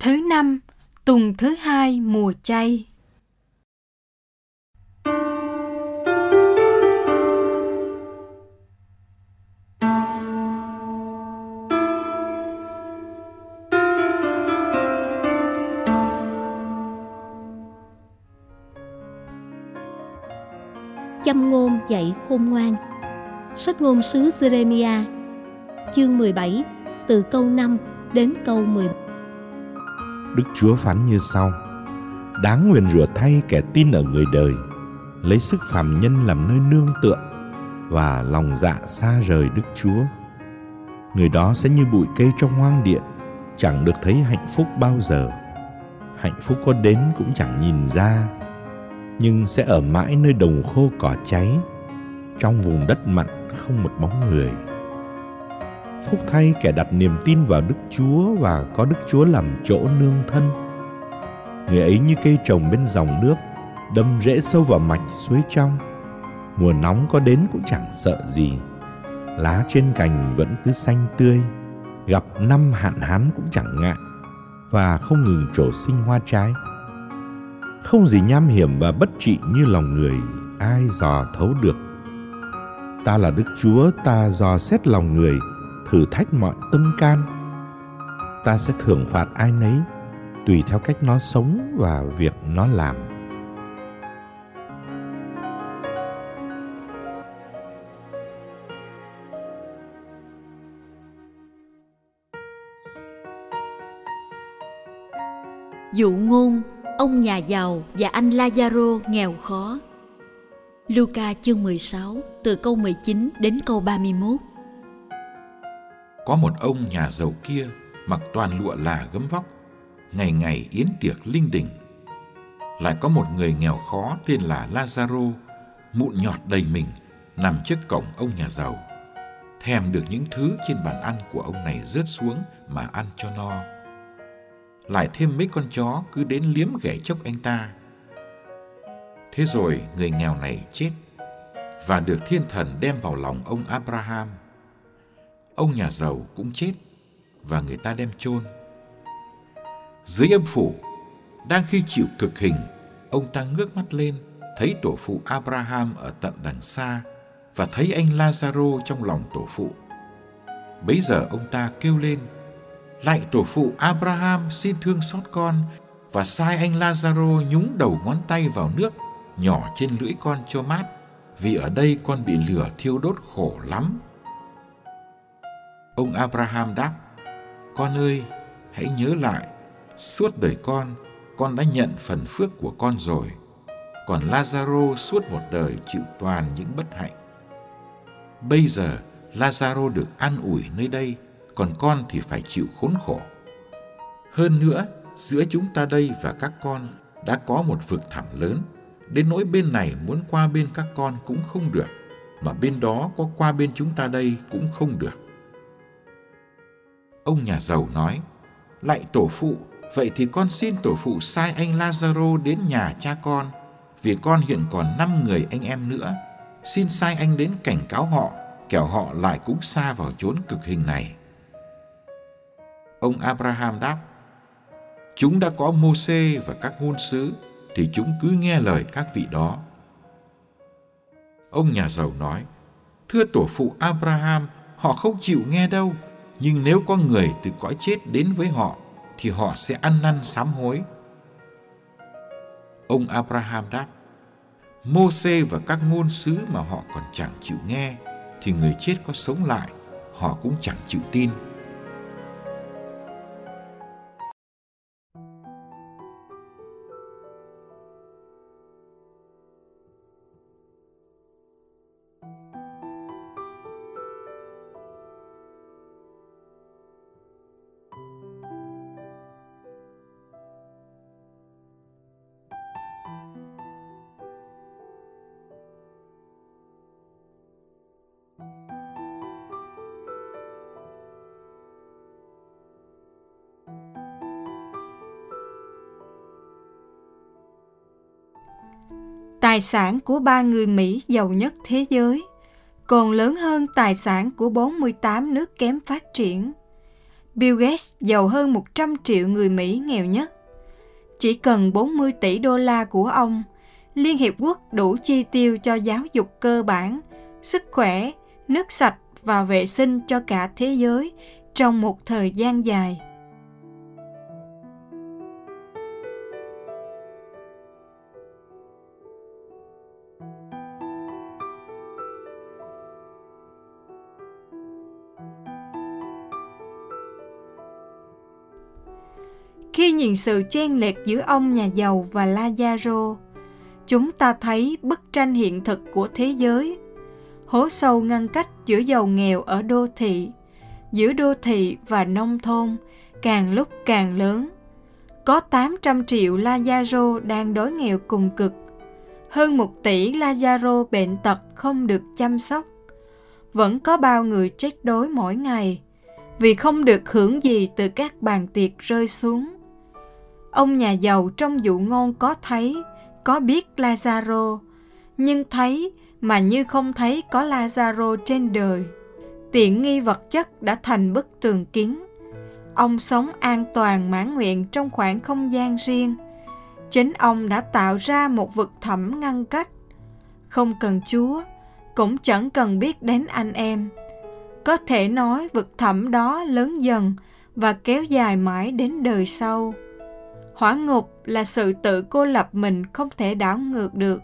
Thứ năm, tuần thứ hai mùa chay. Châm ngôn dạy khôn ngoan Sách ngôn sứ Jeremia Chương 17 Từ câu 5 đến câu 10 Đức Chúa phán như sau. Đáng nguyền rủa thay kẻ tin ở người đời, Lấy sức phàm nhân làm nơi nương tựa Và lòng dạ xa rời Đức Chúa. Người đó sẽ như bụi cây trong hoang địa, Chẳng được thấy hạnh phúc bao giờ. Hạnh phúc có đến cũng chẳng nhìn ra, Nhưng sẽ ở mãi nơi đồng khô cỏ cháy, Trong vùng đất mặn không một bóng người. Phúc thay kẻ đặt niềm tin vào Đức Chúa và có Đức Chúa làm chỗ nương thân. Người ấy như cây trồng bên dòng nước, đâm rễ sâu vào mạch suối trong. Mùa nóng có đến cũng chẳng sợ gì. Lá trên cành vẫn cứ xanh tươi, gặp năm hạn hán cũng chẳng ngại và không ngừng trổ sinh hoa trái. Không gì nham hiểm và bất trị như lòng người ai dò thấu được. Ta là Đức Chúa, ta dò xét lòng người, thử thách mọi tâm can ta sẽ thưởng phạt ai nấy, tùy theo cách nó sống và việc nó làm Dụ ngôn, ông nhà giàu và anh Lazaro nghèo khó. Luca chương 16 từ câu 19 đến câu 31. Có một ông nhà giàu kia mặc toàn lụa là gấm vóc, ngày ngày yến tiệc linh đình. Lại có một người nghèo khó tên là Lazaro, mụn nhọt đầy mình, nằm trước cổng ông nhà giàu. Thèm được những thứ trên bàn ăn của ông này rớt xuống mà ăn cho no. Lại thêm mấy con chó cứ đến liếm ghẻ chốc anh ta. Thế rồi người nghèo này chết và được thiên thần đem vào lòng ông Abraham ông nhà giàu cũng chết và người ta đem chôn. Dưới âm phủ, đang khi chịu cực hình, ông ta ngước mắt lên, thấy tổ phụ Abraham ở tận đằng xa và thấy anh Lazaro trong lòng tổ phụ. Bấy giờ ông ta kêu lên, lạy tổ phụ Abraham xin thương xót con và sai anh Lazaro nhúng đầu ngón tay vào nước nhỏ trên lưỡi con cho mát vì ở đây con bị lửa thiêu đốt khổ lắm Ông Abraham đáp, Con ơi, hãy nhớ lại, suốt đời con, con đã nhận phần phước của con rồi. Còn Lazaro suốt một đời chịu toàn những bất hạnh. Bây giờ, Lazaro được an ủi nơi đây, còn con thì phải chịu khốn khổ. Hơn nữa, giữa chúng ta đây và các con đã có một vực thẳm lớn, đến nỗi bên này muốn qua bên các con cũng không được, mà bên đó có qua bên chúng ta đây cũng không được. Ông nhà giàu nói, Lạy tổ phụ, vậy thì con xin tổ phụ sai anh Lazaro đến nhà cha con, vì con hiện còn năm người anh em nữa. Xin sai anh đến cảnh cáo họ, kẻo họ lại cũng xa vào chốn cực hình này. Ông Abraham đáp, Chúng đã có mô xê và các ngôn sứ, thì chúng cứ nghe lời các vị đó. Ông nhà giàu nói, Thưa tổ phụ Abraham, họ không chịu nghe đâu, nhưng nếu có người từ cõi chết đến với họ thì họ sẽ ăn năn sám hối. Ông Abraham đáp, Mô-xê và các ngôn sứ mà họ còn chẳng chịu nghe thì người chết có sống lại họ cũng chẳng chịu tin. Tài sản của ba người Mỹ giàu nhất thế giới còn lớn hơn tài sản của 48 nước kém phát triển. Bill Gates giàu hơn 100 triệu người Mỹ nghèo nhất. Chỉ cần 40 tỷ đô la của ông, Liên Hiệp Quốc đủ chi tiêu cho giáo dục cơ bản, sức khỏe, nước sạch và vệ sinh cho cả thế giới trong một thời gian dài. Khi nhìn sự chen lệch giữa ông nhà giàu và Lazaro, chúng ta thấy bức tranh hiện thực của thế giới. Hố sâu ngăn cách giữa giàu nghèo ở đô thị, giữa đô thị và nông thôn càng lúc càng lớn. Có 800 triệu Lazaro đang đói nghèo cùng cực. Hơn một tỷ Lazaro bệnh tật không được chăm sóc. Vẫn có bao người chết đói mỗi ngày vì không được hưởng gì từ các bàn tiệc rơi xuống Ông nhà giàu trong dụ ngôn có thấy, có biết Lazaro, nhưng thấy mà như không thấy có Lazaro trên đời. Tiện nghi vật chất đã thành bức tường kính. Ông sống an toàn mãn nguyện trong khoảng không gian riêng. Chính ông đã tạo ra một vực thẳm ngăn cách. Không cần Chúa, cũng chẳng cần biết đến anh em. Có thể nói vực thẳm đó lớn dần và kéo dài mãi đến đời sau Hỏa ngục là sự tự cô lập mình không thể đảo ngược được.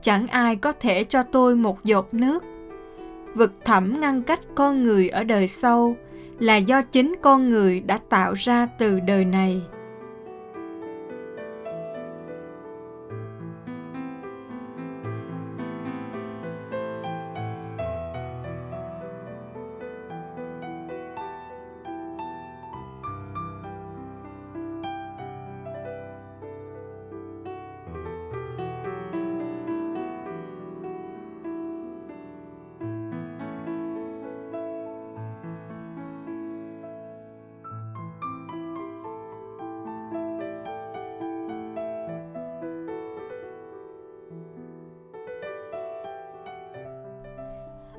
Chẳng ai có thể cho tôi một giọt nước. Vực thẳm ngăn cách con người ở đời sau là do chính con người đã tạo ra từ đời này.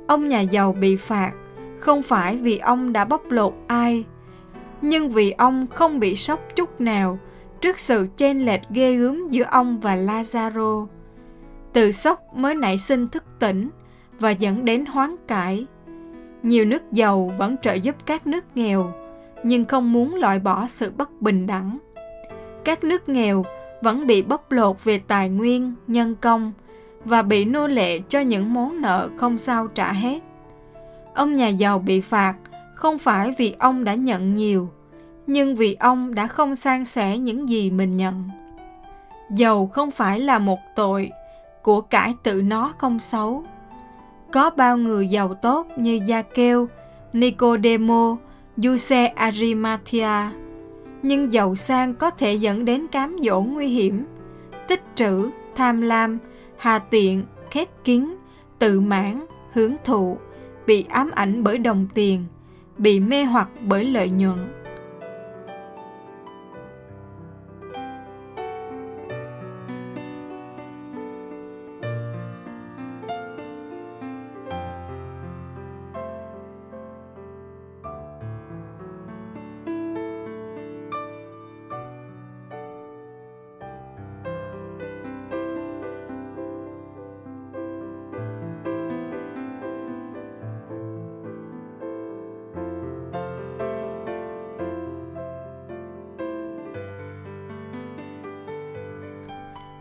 Ông nhà giàu bị phạt không phải vì ông đã bóc lột ai nhưng vì ông không bị sốc chút nào trước sự chênh lệch ghê gớm giữa ông và Lazaro. Từ sốc mới nảy sinh thức tỉnh và dẫn đến hoán cải. Nhiều nước giàu vẫn trợ giúp các nước nghèo, nhưng không muốn loại bỏ sự bất bình đẳng. Các nước nghèo vẫn bị bóc lột về tài nguyên, nhân công, và bị nô lệ cho những món nợ không sao trả hết. Ông nhà giàu bị phạt không phải vì ông đã nhận nhiều, nhưng vì ông đã không san sẻ những gì mình nhận. Giàu không phải là một tội, của cải tự nó không xấu. Có bao người giàu tốt như Gia Kêu, Nicodemo, Giuse Arimathea, nhưng giàu sang có thể dẫn đến cám dỗ nguy hiểm, tích trữ, tham lam, hà tiện, khép kín, tự mãn, hưởng thụ, bị ám ảnh bởi đồng tiền, bị mê hoặc bởi lợi nhuận.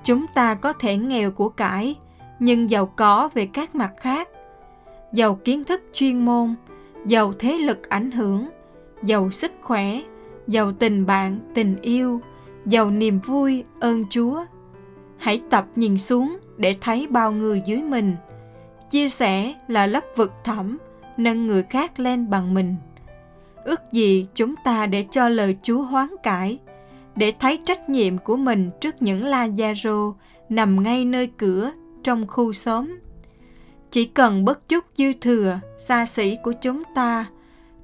Chúng ta có thể nghèo của cải, nhưng giàu có về các mặt khác. Giàu kiến thức chuyên môn, giàu thế lực ảnh hưởng, giàu sức khỏe, giàu tình bạn, tình yêu, giàu niềm vui, ơn Chúa. Hãy tập nhìn xuống để thấy bao người dưới mình. Chia sẻ là lấp vực thẳm, nâng người khác lên bằng mình. Ước gì chúng ta để cho lời Chúa hoán cải, để thấy trách nhiệm của mình trước những la Lazaro nằm ngay nơi cửa trong khu xóm. Chỉ cần bất chút dư thừa, xa xỉ của chúng ta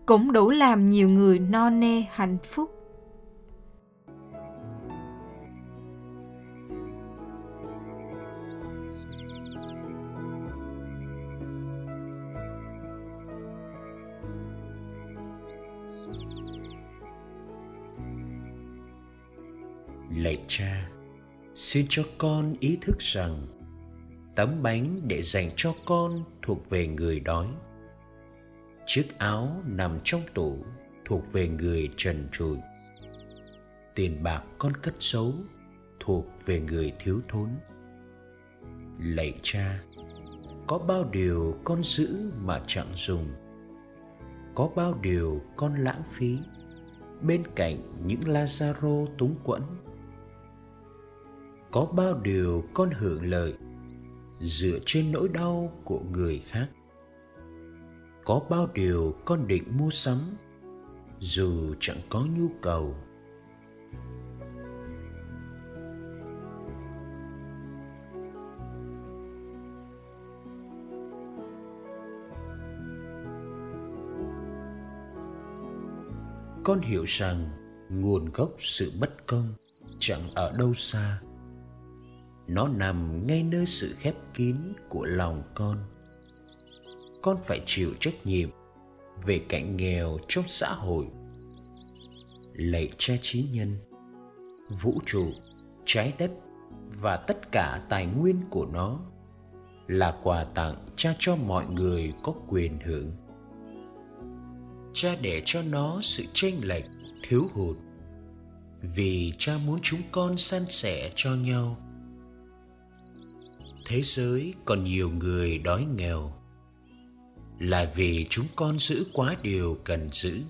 cũng đủ làm nhiều người no nê hạnh phúc. Lạy cha xin cho con ý thức rằng tấm bánh để dành cho con thuộc về người đói. Chiếc áo nằm trong tủ thuộc về người trần trụi. Tiền bạc con cất giấu thuộc về người thiếu thốn. Lạy cha, có bao điều con giữ mà chẳng dùng? Có bao điều con lãng phí? Bên cạnh những lazaro túng quẫn có bao điều con hưởng lợi dựa trên nỗi đau của người khác. Có bao điều con định mua sắm dù chẳng có nhu cầu. Con hiểu rằng nguồn gốc sự bất công chẳng ở đâu xa nó nằm ngay nơi sự khép kín của lòng con. Con phải chịu trách nhiệm về cảnh nghèo trong xã hội. Lạy cha trí nhân, vũ trụ, trái đất và tất cả tài nguyên của nó là quà tặng cha cho mọi người có quyền hưởng. Cha để cho nó sự chênh lệch, thiếu hụt. Vì cha muốn chúng con san sẻ cho nhau thế giới còn nhiều người đói nghèo. Là vì chúng con giữ quá điều cần giữ.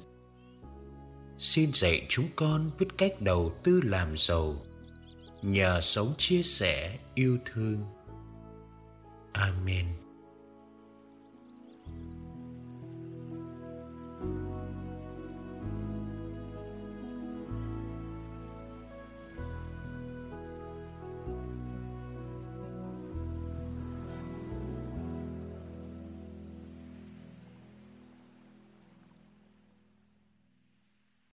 Xin dạy chúng con biết cách đầu tư làm giàu, nhờ sống chia sẻ yêu thương. Amen.